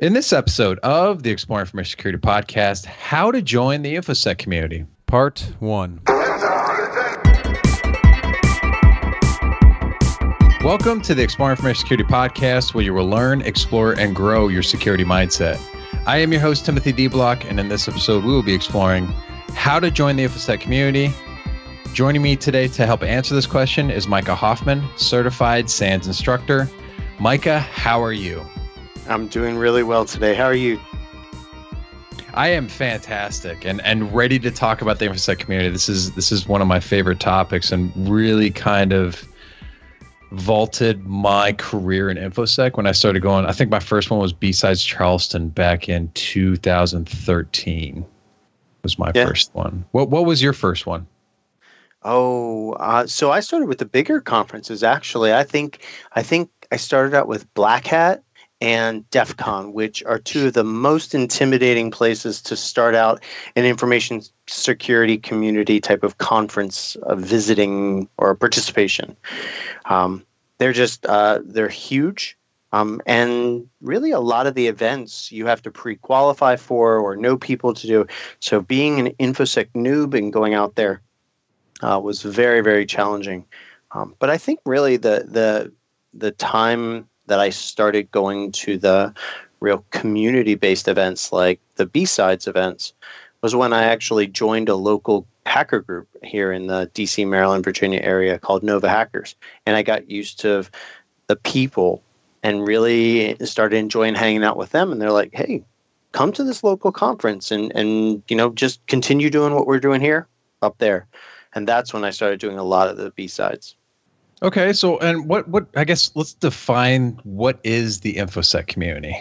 In this episode of the Exploring Information Security podcast, how to join the InfoSec community, part one. Welcome to the Exploring Information Security podcast, where you will learn, explore, and grow your security mindset. I am your host, Timothy De Block, and in this episode, we will be exploring how to join the InfoSec community. Joining me today to help answer this question is Micah Hoffman, certified SANS instructor. Micah, how are you? I'm doing really well today. How are you? I am fantastic and and ready to talk about the InfoSec community. This is this is one of my favorite topics and really kind of vaulted my career in InfoSec when I started going. I think my first one was B-Sides Charleston back in 2013 was my yeah. first one. What what was your first one? Oh, uh, so I started with the bigger conferences. Actually, I think I think I started out with Black Hat and DEF CON, which are two of the most intimidating places to start out an information security community type of conference of visiting or participation. Um, they're just uh, they're huge. Um, and really, a lot of the events you have to pre-qualify for or know people to do. So, being an infosec noob and going out there uh, was very, very challenging. Um, but I think really the the the time that I started going to the real community based events like the B-Sides events was when I actually joined a local hacker group here in the DC, Maryland, Virginia area called Nova Hackers. And I got used to the people and really started enjoying hanging out with them. And they're like, hey, come to this local conference and, and you know, just continue doing what we're doing here up there. And that's when I started doing a lot of the B-Sides. Okay, so and what what I guess let's define what is the infosec community.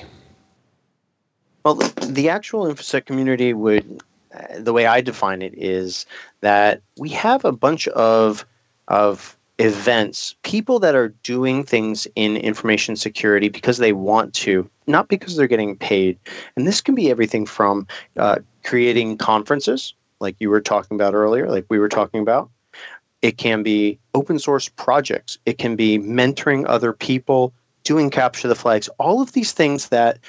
Well, the actual infosec community would uh, the way I define it is that we have a bunch of of events, people that are doing things in information security because they want to, not because they're getting paid. And this can be everything from uh, creating conferences, like you were talking about earlier, like we were talking about, it can be open source projects. It can be mentoring other people, doing capture the flags, all of these things that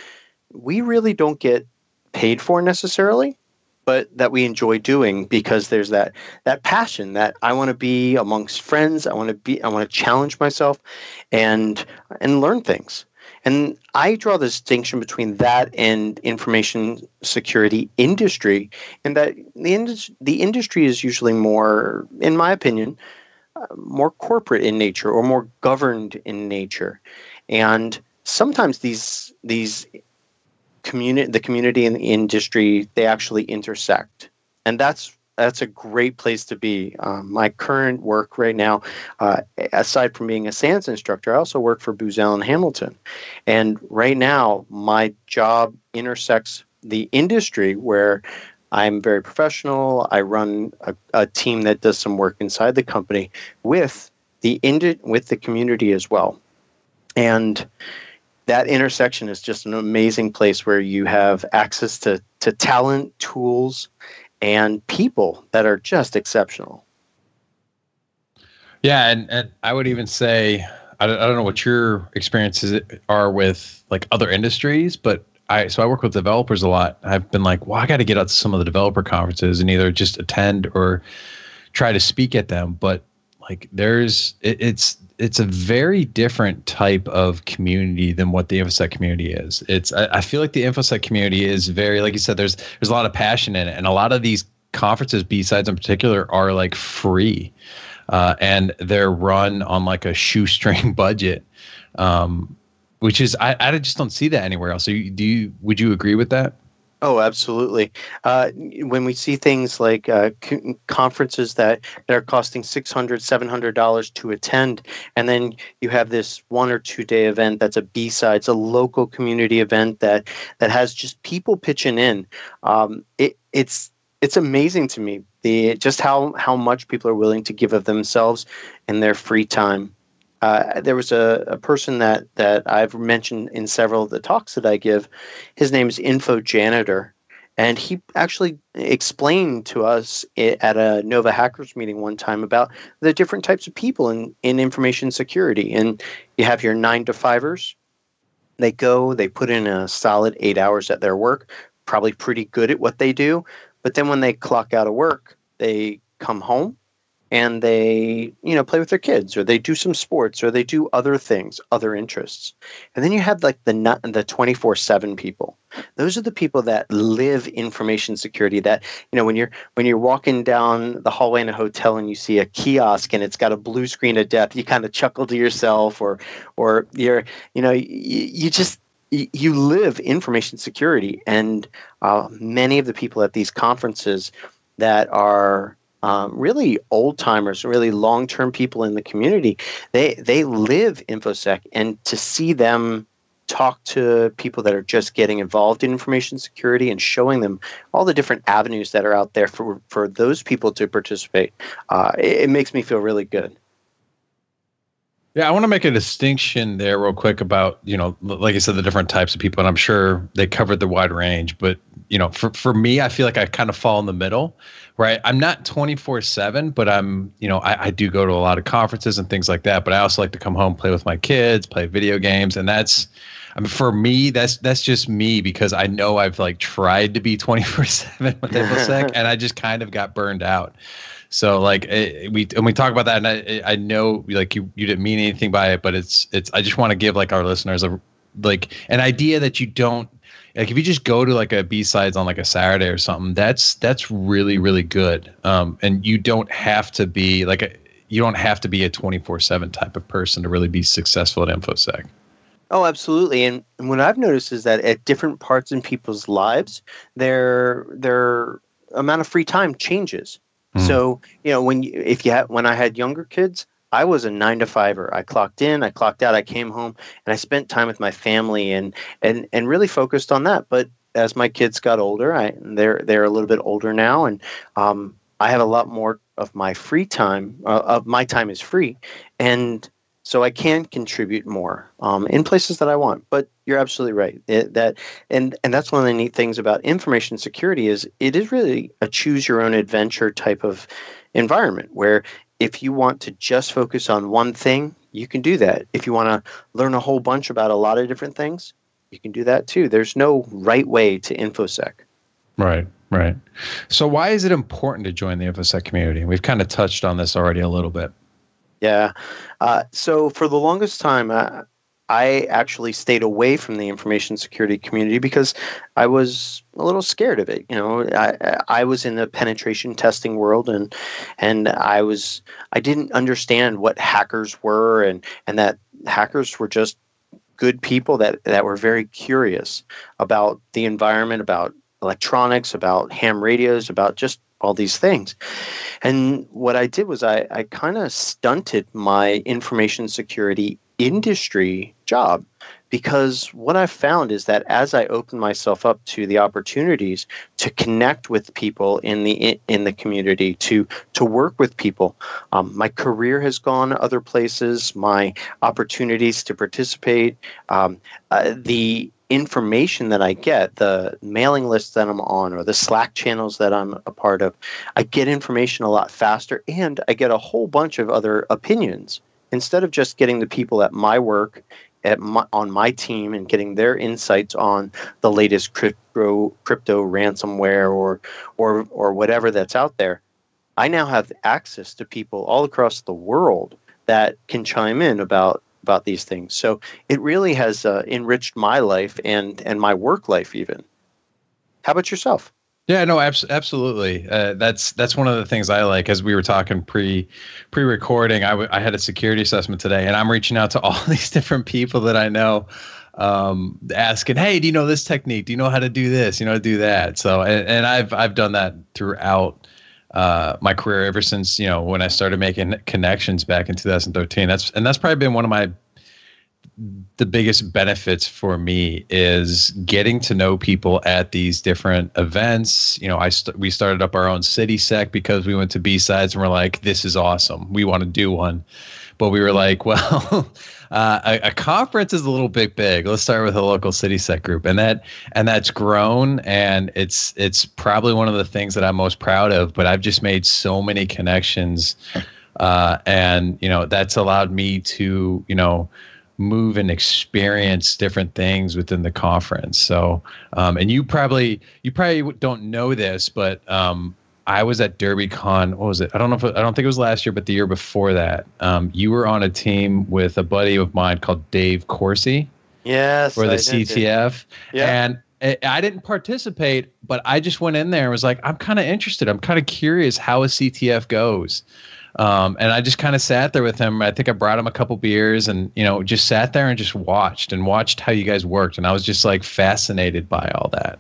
we really don't get paid for necessarily, but that we enjoy doing because there's that that passion that I want to be amongst friends. I want to be I want to challenge myself and and learn things. And I draw the distinction between that and information security industry, and that the, indus- the industry is usually more, in my opinion, uh, more corporate in nature or more governed in nature. And sometimes these these community the community and the industry they actually intersect and that's that's a great place to be. Um, my current work right now, uh, aside from being a SANS instructor, I also work for Booz Allen Hamilton. And right now, my job intersects the industry where I'm very professional. I run a, a team that does some work inside the company with the with the community as well. And that intersection is just an amazing place where you have access to, to talent, tools, and people that are just exceptional. Yeah, and, and I would even say I don't, I don't know what your experiences are with like other industries, but I so I work with developers a lot. I've been like, well, I got to get out to some of the developer conferences and either just attend or try to speak at them. But like, there's it, it's it's a very different type of community than what the infosec community is. It's I, I, feel like the infosec community is very like you said. There's there's a lot of passion in it, and a lot of these conferences, B-Sides in particular, are like free, uh, and they're run on like a shoestring budget, um, which is I I just don't see that anywhere else. So you, do you would you agree with that? Oh, absolutely. Uh, when we see things like uh, c- conferences that, that are costing $600, $700 to attend, and then you have this one or two day event that's a B side, it's a local community event that, that has just people pitching in, um, it, it's, it's amazing to me the just how, how much people are willing to give of themselves in their free time uh, there was a, a person that that I've mentioned in several of the talks that I give. His name is Info Janitor, and he actually explained to us at a Nova Hackers meeting one time about the different types of people in, in information security. And you have your nine to fivers, They go, they put in a solid eight hours at their work, probably pretty good at what they do. But then when they clock out of work, they come home and they you know play with their kids or they do some sports or they do other things other interests. And then you have like the the 24/7 people. Those are the people that live information security that you know when you're when you're walking down the hallway in a hotel and you see a kiosk and it's got a blue screen of death you kind of chuckle to yourself or or you're you know you, you just you live information security. And uh, many of the people at these conferences that are um, really old timers, really long term people in the community, they they live infosec, and to see them talk to people that are just getting involved in information security and showing them all the different avenues that are out there for for those people to participate, uh, it, it makes me feel really good. Yeah, I want to make a distinction there, real quick, about you know, like I said, the different types of people, and I'm sure they covered the wide range. But you know, for for me, I feel like I kind of fall in the middle right? I'm not 24 seven, but I'm, you know, I, I, do go to a lot of conferences and things like that. But I also like to come home, play with my kids, play video games. And that's, I mean, for me, that's, that's just me because I know I've like tried to be 24 seven with InfoSec and I just kind of got burned out. So like it, eh, we, and we talk about that and I, I know like you, you didn't mean anything by it, but it's, it's, I just want to give like our listeners a, like an idea that you don't like if you just go to like a b-sides on like a saturday or something that's that's really really good. Um, and you don't have to be like a, you don't have to be a 24-7 type of person to really be successful at infosec. Oh absolutely and, and what i've noticed is that at different parts in people's lives their their amount of free time changes mm-hmm. so you know when you, if you had when i had younger kids I was a nine to fiver. I clocked in, I clocked out, I came home, and I spent time with my family and and and really focused on that. But as my kids got older, I they're they're a little bit older now, and um, I have a lot more of my free time. Uh, of my time is free, and so I can contribute more um, in places that I want. But you're absolutely right it, that and and that's one of the neat things about information security is it is really a choose your own adventure type of environment where if you want to just focus on one thing, you can do that. If you want to learn a whole bunch about a lot of different things, you can do that too. There's no right way to InfoSec. Right, right. So, why is it important to join the InfoSec community? We've kind of touched on this already a little bit. Yeah. Uh, so, for the longest time, uh, I actually stayed away from the information security community because I was a little scared of it. You know, I I was in the penetration testing world and and I was I didn't understand what hackers were and and that hackers were just good people that that were very curious about the environment, about electronics, about ham radios, about just all these things. And what I did was I, I kind of stunted my information security industry job because what I've found is that as I open myself up to the opportunities to connect with people in the in the community, to to work with people, um, my career has gone other places. My opportunities to participate, um, uh, the information that I get, the mailing lists that I'm on, or the Slack channels that I'm a part of, I get information a lot faster, and I get a whole bunch of other opinions instead of just getting the people at my work at my, on my team and getting their insights on the latest crypto crypto ransomware or or or whatever that's out there i now have access to people all across the world that can chime in about about these things. So it really has uh, enriched my life and and my work life even. How about yourself yeah, no, abs- absolutely. Uh, that's that's one of the things I like. As we were talking pre pre recording, I, w- I had a security assessment today, and I'm reaching out to all these different people that I know, um, asking, "Hey, do you know this technique? Do you know how to do this? You know, do that?" So, and, and I've I've done that throughout uh, my career ever since you know when I started making connections back in 2013. That's and that's probably been one of my the biggest benefits for me is getting to know people at these different events. You know, I st- we started up our own city sec because we went to B sides and we're like, this is awesome. We want to do one, but we were like, well, uh, a, a, conference is a little bit big. Let's start with a local city sec group, and that and that's grown, and it's it's probably one of the things that I'm most proud of. But I've just made so many connections, uh, and you know that's allowed me to you know move and experience different things within the conference. So, um, and you probably you probably don't know this, but um, I was at DerbyCon. What was it? I don't know if I don't think it was last year, but the year before that, um, you were on a team with a buddy of mine called Dave Coursey. Yes, for the I CTF. Yeah. And I didn't participate, but I just went in there and was like, I'm kind of interested. I'm kind of curious how a CTF goes. Um, and I just kind of sat there with him. I think I brought him a couple beers and, you know, just sat there and just watched and watched how you guys worked. And I was just like fascinated by all that.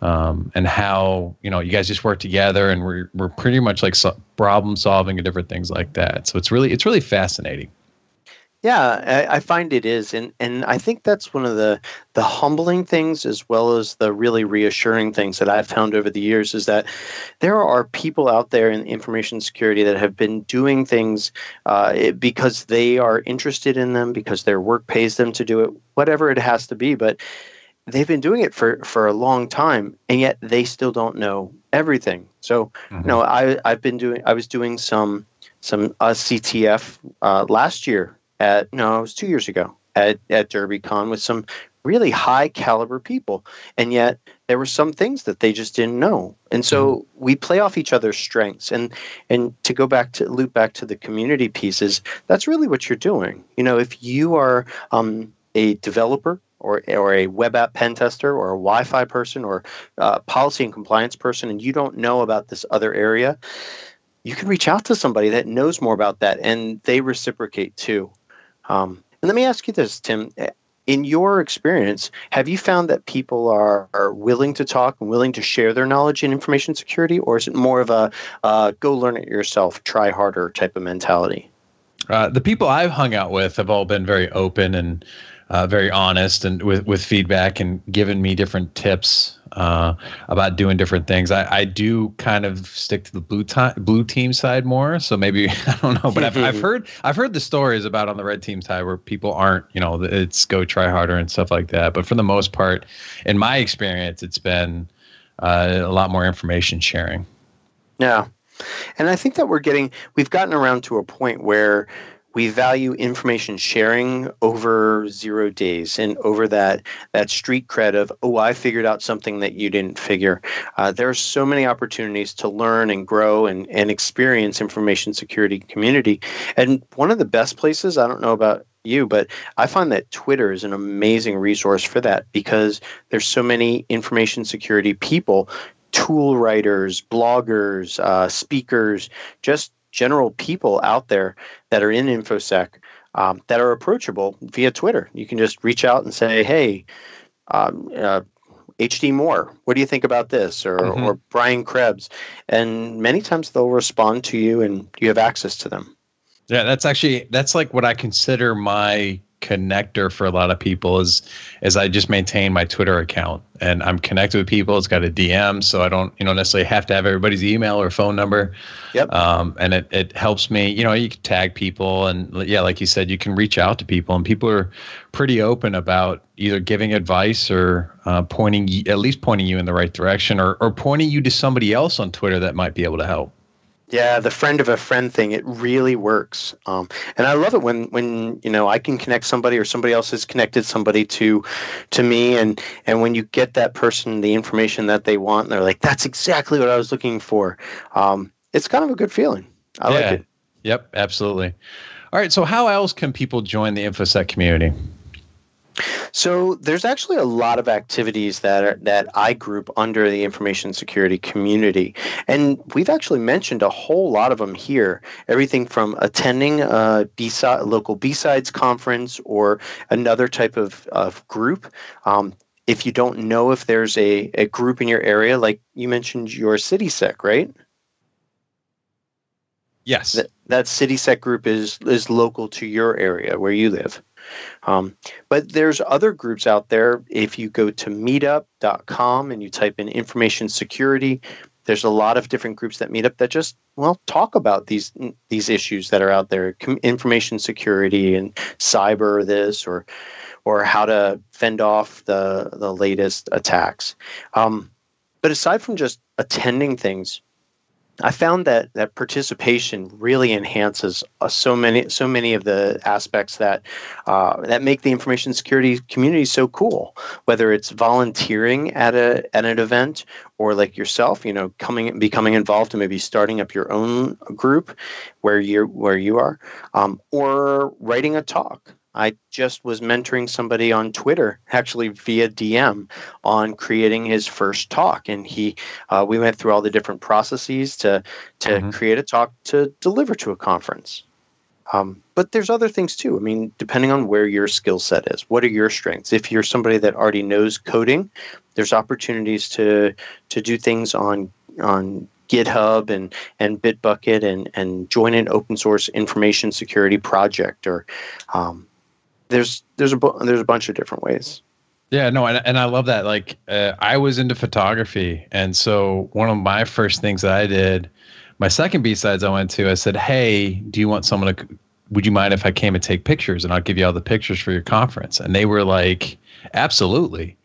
Um, and how, you know, you guys just work together and we're, we're pretty much like so- problem solving and different things like that. So it's really, it's really fascinating. Yeah, I, I, find it is, and and I think that's one of the the humbling things, as well as the really reassuring things that I've found over the years, is that there are people out there in information security that have been doing things uh, because they are interested in them, because their work pays them to do it, whatever it has to be, but they've been doing it for for a long time and yet they still don't know everything so mm-hmm. you know i i've been doing i was doing some some uh, ctf uh, last year at no, it was two years ago at at DerbyCon with some really high caliber people, and yet there were some things that they just didn't know, and so mm-hmm. we play off each other's strengths. And and to go back to loop back to the community pieces, that's really what you're doing. You know, if you are um, a developer or, or a web app pen tester or a Wi-Fi person or a policy and compliance person, and you don't know about this other area, you can reach out to somebody that knows more about that, and they reciprocate too. Um, and let me ask you this, Tim. In your experience, have you found that people are, are willing to talk and willing to share their knowledge in information security, or is it more of a uh, go learn it yourself, try harder type of mentality? Uh, the people I've hung out with have all been very open and uh, very honest and with, with feedback and given me different tips uh, about doing different things. I, I do kind of stick to the blue time, blue team side more. So maybe I don't know, but I've, I've heard I've heard the stories about on the red team side where people aren't, you know, it's go try harder and stuff like that. But for the most part, in my experience, it's been uh, a lot more information sharing. Yeah, and I think that we're getting we've gotten around to a point where we value information sharing over zero days and over that that street cred of oh I figured out something that you didn't figure. Uh, there are so many opportunities to learn and grow and and experience information security community. And one of the best places I don't know about you, but I find that Twitter is an amazing resource for that because there's so many information security people tool writers, bloggers, uh, speakers, just general people out there that are in infosec um, that are approachable via Twitter. You can just reach out and say, "Hey, um, uh, HD Moore, what do you think about this?" Or, mm-hmm. or Brian Krebs, and many times they'll respond to you, and you have access to them. Yeah, that's actually that's like what I consider my connector for a lot of people is is I just maintain my Twitter account and I'm connected with people. It's got a DM, so I don't you know necessarily have to have everybody's email or phone number. Yep. Um, and it it helps me. You know, you can tag people and yeah, like you said, you can reach out to people, and people are pretty open about either giving advice or uh, pointing at least pointing you in the right direction or or pointing you to somebody else on Twitter that might be able to help. Yeah, the friend of a friend thing, it really works. Um, and I love it when, when, you know, I can connect somebody or somebody else has connected somebody to, to me. And, and when you get that person the information that they want, they're like, that's exactly what I was looking for. Um, it's kind of a good feeling. I yeah. like it. Yep, absolutely. All right. So how else can people join the InfoSec community? So there's actually a lot of activities that are, that I group under the information security community, and we've actually mentioned a whole lot of them here. Everything from attending a B-side, local BSides conference or another type of, of group. Um, if you don't know if there's a, a group in your area, like you mentioned your CitySec, right? Yes. That, that CitySec group is is local to your area where you live. Um, but there's other groups out there. If you go to meetup.com and you type in information security, there's a lot of different groups that meet up that just well talk about these these issues that are out there, Com- information security and cyber this or or how to fend off the the latest attacks. Um, but aside from just attending things, I found that that participation really enhances uh, so many so many of the aspects that uh, that make the information security community so cool. Whether it's volunteering at a at an event or like yourself, you know, coming becoming involved and maybe starting up your own group where you where you are, um, or writing a talk. I just was mentoring somebody on Twitter, actually via DM, on creating his first talk, and he, uh, we went through all the different processes to to mm-hmm. create a talk to deliver to a conference. Um, but there's other things too. I mean, depending on where your skill set is, what are your strengths? If you're somebody that already knows coding, there's opportunities to to do things on on GitHub and and Bitbucket and and join an open source information security project or um, there's there's a there's a bunch of different ways. Yeah, no, and, and I love that. Like, uh, I was into photography, and so one of my first things that I did, my second B sides I went to, I said, "Hey, do you want someone to? Would you mind if I came and take pictures, and I'll give you all the pictures for your conference?" And they were like, "Absolutely."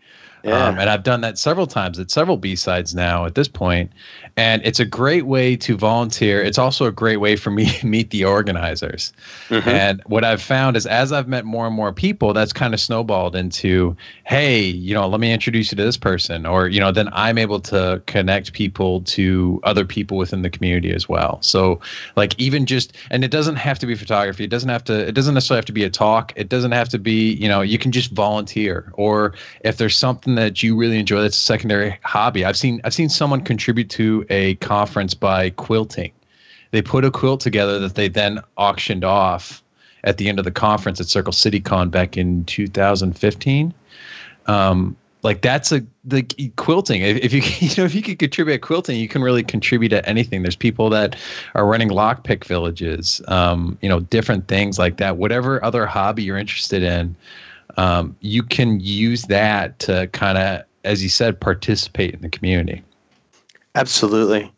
Yeah. Um, and I've done that several times at several B sides now at this point, and it's a great way to volunteer. It's also a great way for me to meet the organizers. Mm-hmm. And what I've found is as I've met more and more people, that's kind of snowballed into, hey, you know, let me introduce you to this person, or you know, then I'm able to connect people to other people within the community as well. So, like even just, and it doesn't have to be photography. It doesn't have to. It doesn't necessarily have to be a talk. It doesn't have to be, you know, you can just volunteer, or if there's something something that you really enjoy that's a secondary hobby. I've seen I've seen someone contribute to a conference by quilting. They put a quilt together that they then auctioned off at the end of the conference at Circle City Con back in 2015. Um, like that's a the quilting. If, you you know if you could contribute at quilting, you can really contribute to anything. There's people that are running lockpick villages, um, you know, different things like that. Whatever other hobby you're interested in, um, you can use that to kind of, as you said, participate in the community. Absolutely.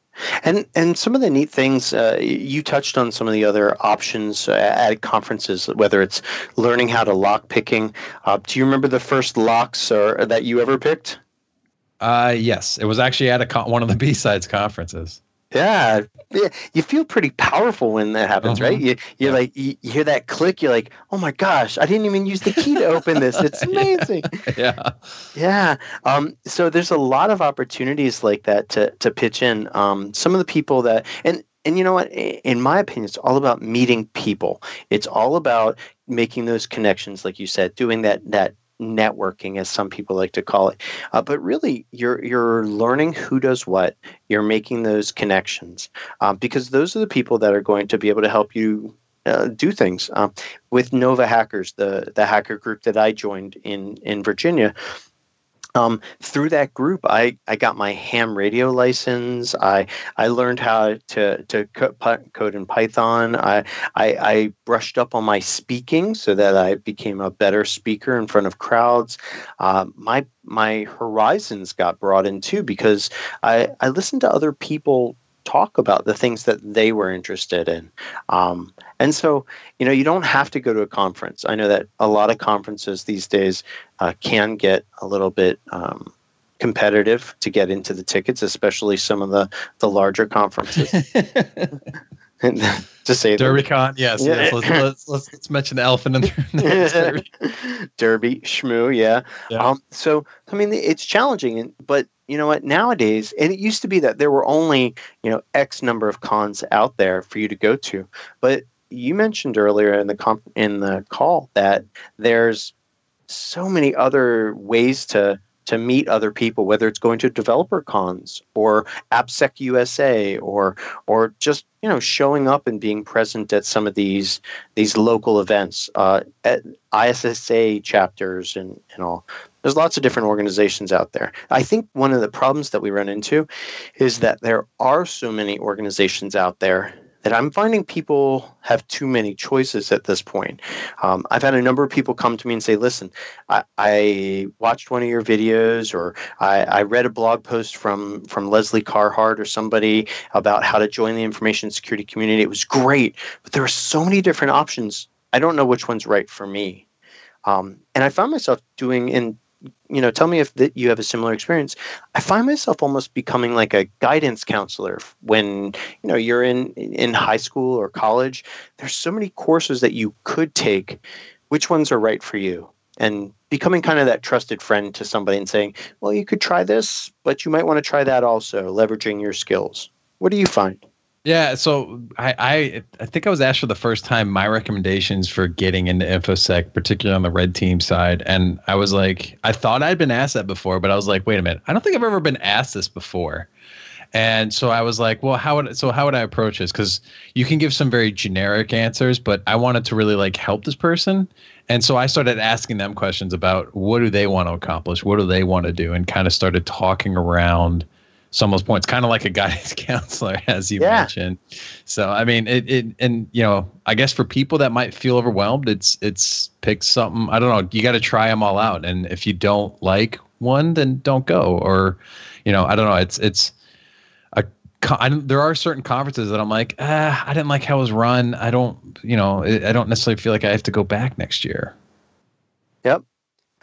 And and some of the neat things uh, you touched on some of the other options uh, at conferences, whether it's learning how to lock picking. Uh, do you remember the first locks or that you ever picked? Uh, yes, it was actually at a con- one of the B sides conferences. Yeah, yeah, you feel pretty powerful when that happens, right? Mm-hmm. You you're yeah. like you, you, hear that click, you're like, oh my gosh, I didn't even use the key to open this. It's amazing. yeah, yeah. Um, so there's a lot of opportunities like that to to pitch in. Um, some of the people that and and you know what? In my opinion, it's all about meeting people. It's all about making those connections, like you said, doing that that networking, as some people like to call it. Uh, but really, you're you're learning who does what. You're making those connections um, because those are the people that are going to be able to help you uh, do things. Um, with Nova Hackers, the the hacker group that I joined in in Virginia, um, through that group, I, I got my ham radio license. I I learned how to to code in Python. I, I, I brushed up on my speaking so that I became a better speaker in front of crowds. Uh, my my horizons got broadened too because I I listened to other people talk about the things that they were interested in. Um, and so, you know, you don't have to go to a conference. I know that a lot of conferences these days uh, can get a little bit um, competitive to get into the tickets, especially some of the, the larger conferences. to say DerbyCon, yes, yes. Let's, let's, let's, let's, mention the elephant in the Derby. Derby, Shmoo, yeah. yeah. Um, so I mean, it's challenging, but you know what? Nowadays, and it used to be that there were only you know X number of cons out there for you to go to, but you mentioned earlier in the comp- in the call that there's so many other ways to to meet other people, whether it's going to developer cons or AppSec USA or or just you know showing up and being present at some of these these local events, uh, at ISSA chapters and and all. There's lots of different organizations out there. I think one of the problems that we run into is that there are so many organizations out there that I'm finding people have too many choices at this point. Um, I've had a number of people come to me and say, listen, I, I watched one of your videos or I, I, read a blog post from, from Lesley Carhart or somebody about how to join the information security community. It was great, but there are so many different options. I don't know which one's right for me. Um, and I found myself doing in you know, tell me if that you have a similar experience. I find myself almost becoming like a guidance counselor when you know you're in in high school or college. There's so many courses that you could take. Which ones are right for you? And becoming kind of that trusted friend to somebody and saying, "Well, you could try this, but you might want to try that also." Leveraging your skills. What do you find? Yeah, so I, I, I think I was asked for the first time my recommendations for getting into infosec, particularly on the red team side, and I was like, I thought I'd been asked that before, but I was like, wait a minute, I don't think I've ever been asked this before, and so I was like, well, how would so how would I approach this? Because you can give some very generic answers, but I wanted to really like help this person, and so I started asking them questions about what do they want to accomplish, what do they want to do, and kind of started talking around some of those points, kind of like a guidance counselor, as you yeah. mentioned. So, I mean, it, it, and you know, I guess for people that might feel overwhelmed, it's, it's pick something. I don't know. You got to try them all out, and if you don't like one, then don't go. Or, you know, I don't know. It's, it's. A, I, there are certain conferences that I'm like, ah, I didn't like how it was run. I don't, you know, I don't necessarily feel like I have to go back next year. Yep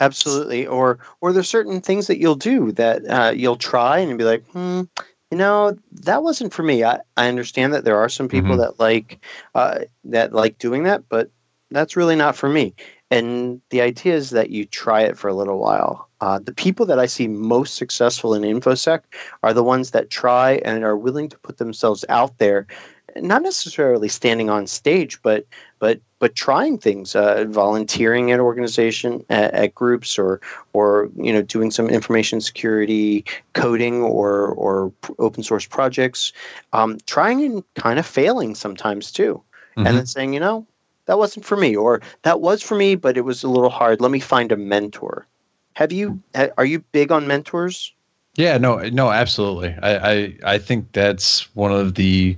absolutely. Or or there's certain things that you'll do that uh, you'll try and you'll be like hmm you know that wasn't for me. I, I understand that there are some people mm-hmm. that like uh, that like doing that but that's really not for me. And the idea is that you try it for a little while. Uh, the people that i see most successful in infosec are the ones that try and are willing to put themselves out there not necessarily standing on stage, but but but trying things, uh, volunteering at organization at, at, groups, or or you know doing some information security coding or or open source projects, um, trying and kind of failing sometimes too, mm-hmm. and then saying, you know, that wasn't for me, or that was for me, but it was a little hard. Let me find a mentor. Have you? Are you big on mentors? Yeah, no, no, absolutely. I, I, I think that's one of the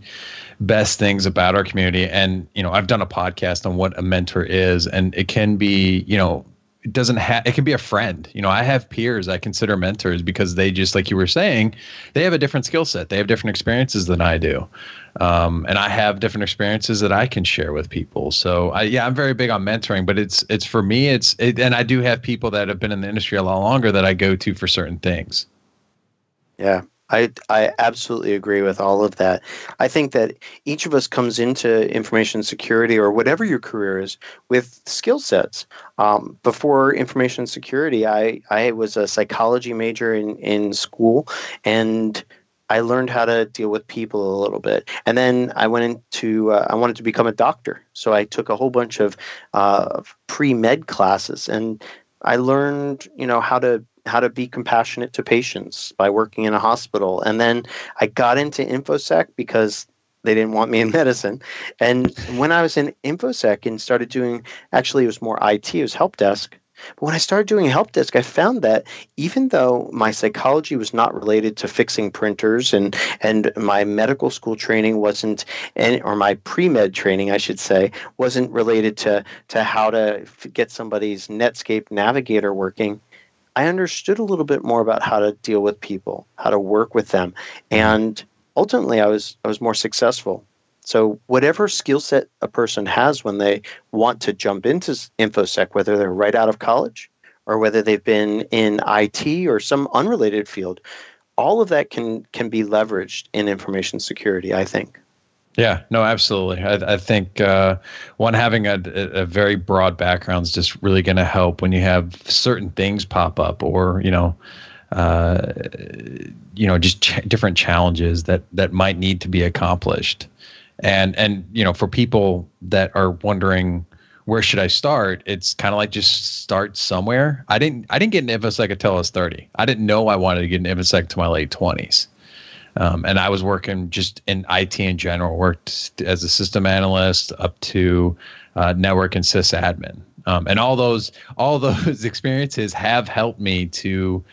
best things about our community. And you know, I've done a podcast on what a mentor is, and it can be, you know, it doesn't have it can be a friend. You know i have peers i consider mentors because they just like you were saying they have a different skill set. They have different experiences than i do. Um, and i have different experiences that i can share with people. So I, yeah i'm very big on mentoring but it's it's for me it's it, and i do have people that have been in the industry a lot longer that i go to for certain things yeah, I, I absolutely agree with all of that. I think that each of us comes into information security or whatever your career is with skill sets. Um, before information security, I, I was a psychology major in, in school and I learned how to deal with people a little bit. And then I went into, uh, I wanted to become a doctor. So I took a whole bunch of uh, pre med classes and I learned, you know, how to how to be compassionate to patients by working in a hospital. And then I got into InfoSec because they didn't want me in medicine. And when I was in InfoSec and started doing, actually, it was more IT, it was help desk. But when I started doing help desk, I found that even though my psychology was not related to fixing printers and and my medical school training wasn't, and or my pre med training, I should say, wasn't related to to how to get somebody's Netscape Navigator working, I understood a little bit more about how to deal with people, how to work with them, and ultimately, I was I was more successful. So whatever skill set a person has when they want to jump into infosec, whether they're right out of college or whether they've been in IT or some unrelated field, all of that can can be leveraged in information security. I think. Yeah, no, absolutely. I, I think uh, one having a, a very broad background is just really going to help when you have certain things pop up, or you know, uh, you know, just ch- different challenges that that might need to be accomplished. And and you know, for people that are wondering where should I start, it's kind of like just start somewhere. I didn't I didn't get an InfoSec until I was thirty. I didn't know I wanted to get an InfoSec to my late twenties. Um, and I was working just in IT in general, worked as a system analyst up to uh, network and sysadmin. Um, and all those all those experiences have helped me to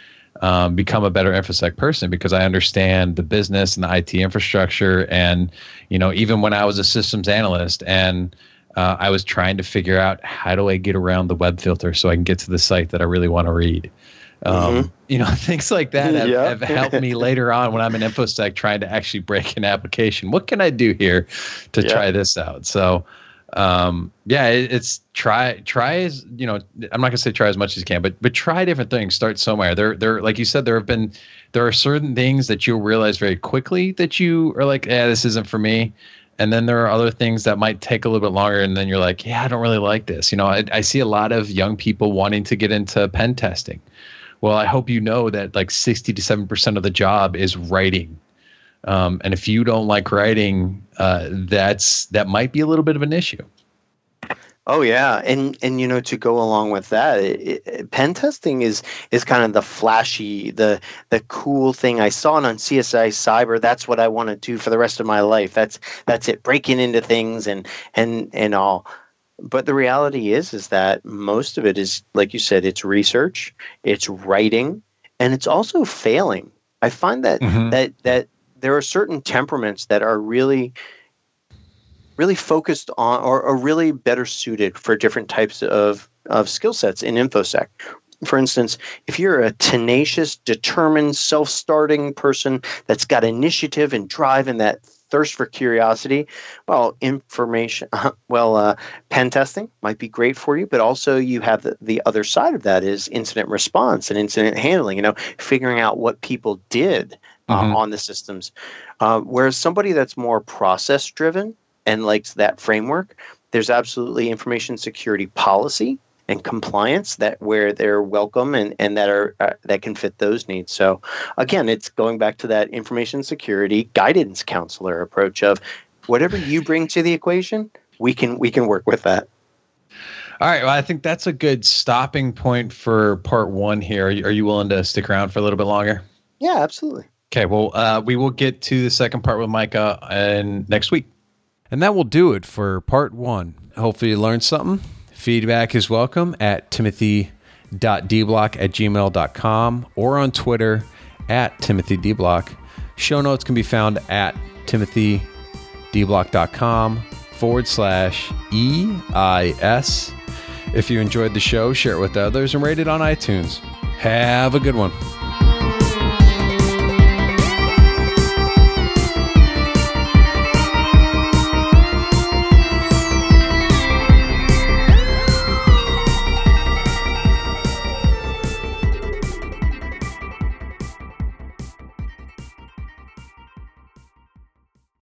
um, become a better infosec person because I understand the business and the IT infrastructure. And you know, even when I was a systems analyst and uh, I was trying to figure out how do I get around the web filter so I can get to the site that I really want to read. Um, mm-hmm. You know, things like that have, yeah. have helped me later on when I'm in InfoSec trying to actually break an application. What can I do here to yeah. try this out? So, um, yeah, it, it's try try as you know. I'm not gonna say try as much as you can, but but try different things. Start somewhere. There there like you said, there have been there are certain things that you'll realize very quickly that you are like, yeah, this isn't for me. And then there are other things that might take a little bit longer, and then you're like, yeah, I don't really like this. You know, I, I see a lot of young people wanting to get into pen testing. Well, I hope you know that like 60 to 7 percent of the job is writing um, and if you don't like writing, uh, that's that might be a little bit of an issue. Oh yeah, and and you know to go along with that, it, it, pen testing is is kind of the flashy, the the cool thing. I saw it on CSI Cyber. That's what I want to do for the rest of my life. That's that's it, breaking into things and and and all. But the reality is is that most of it is like you said, it's research, it's writing, and it's also failing. I find that mm-hmm. that that there are certain temperaments that are really really focused on or are really better suited for different types of, of skill sets in infosec for instance if you're a tenacious determined self-starting person that's got initiative and drive and that thirst for curiosity well information well uh, pen testing might be great for you but also you have the, the other side of that is incident response and incident handling you know figuring out what people did uh, mm-hmm. on the systems. Uh, whereas somebody that's more process driven and likes that framework, there's absolutely information security policy and compliance that where they're welcome and, and that are uh, that can fit those needs. So again, it's going back to that information security guidance counselor approach of whatever you bring to the equation, we can we can work with that. All right. Well, I think that's a good stopping point for part one here. Are you, are you willing to stick around for a little bit longer? Yeah, absolutely. Okay, well, uh, we will get to the second part with Micah and next week. And that will do it for part one. Hopefully, you learned something. Feedback is welcome at timothy.dblock at gmail.com or on Twitter at timothydblock. Show notes can be found at timothydblock.com forward slash EIS. If you enjoyed the show, share it with others and rate it on iTunes. Have a good one.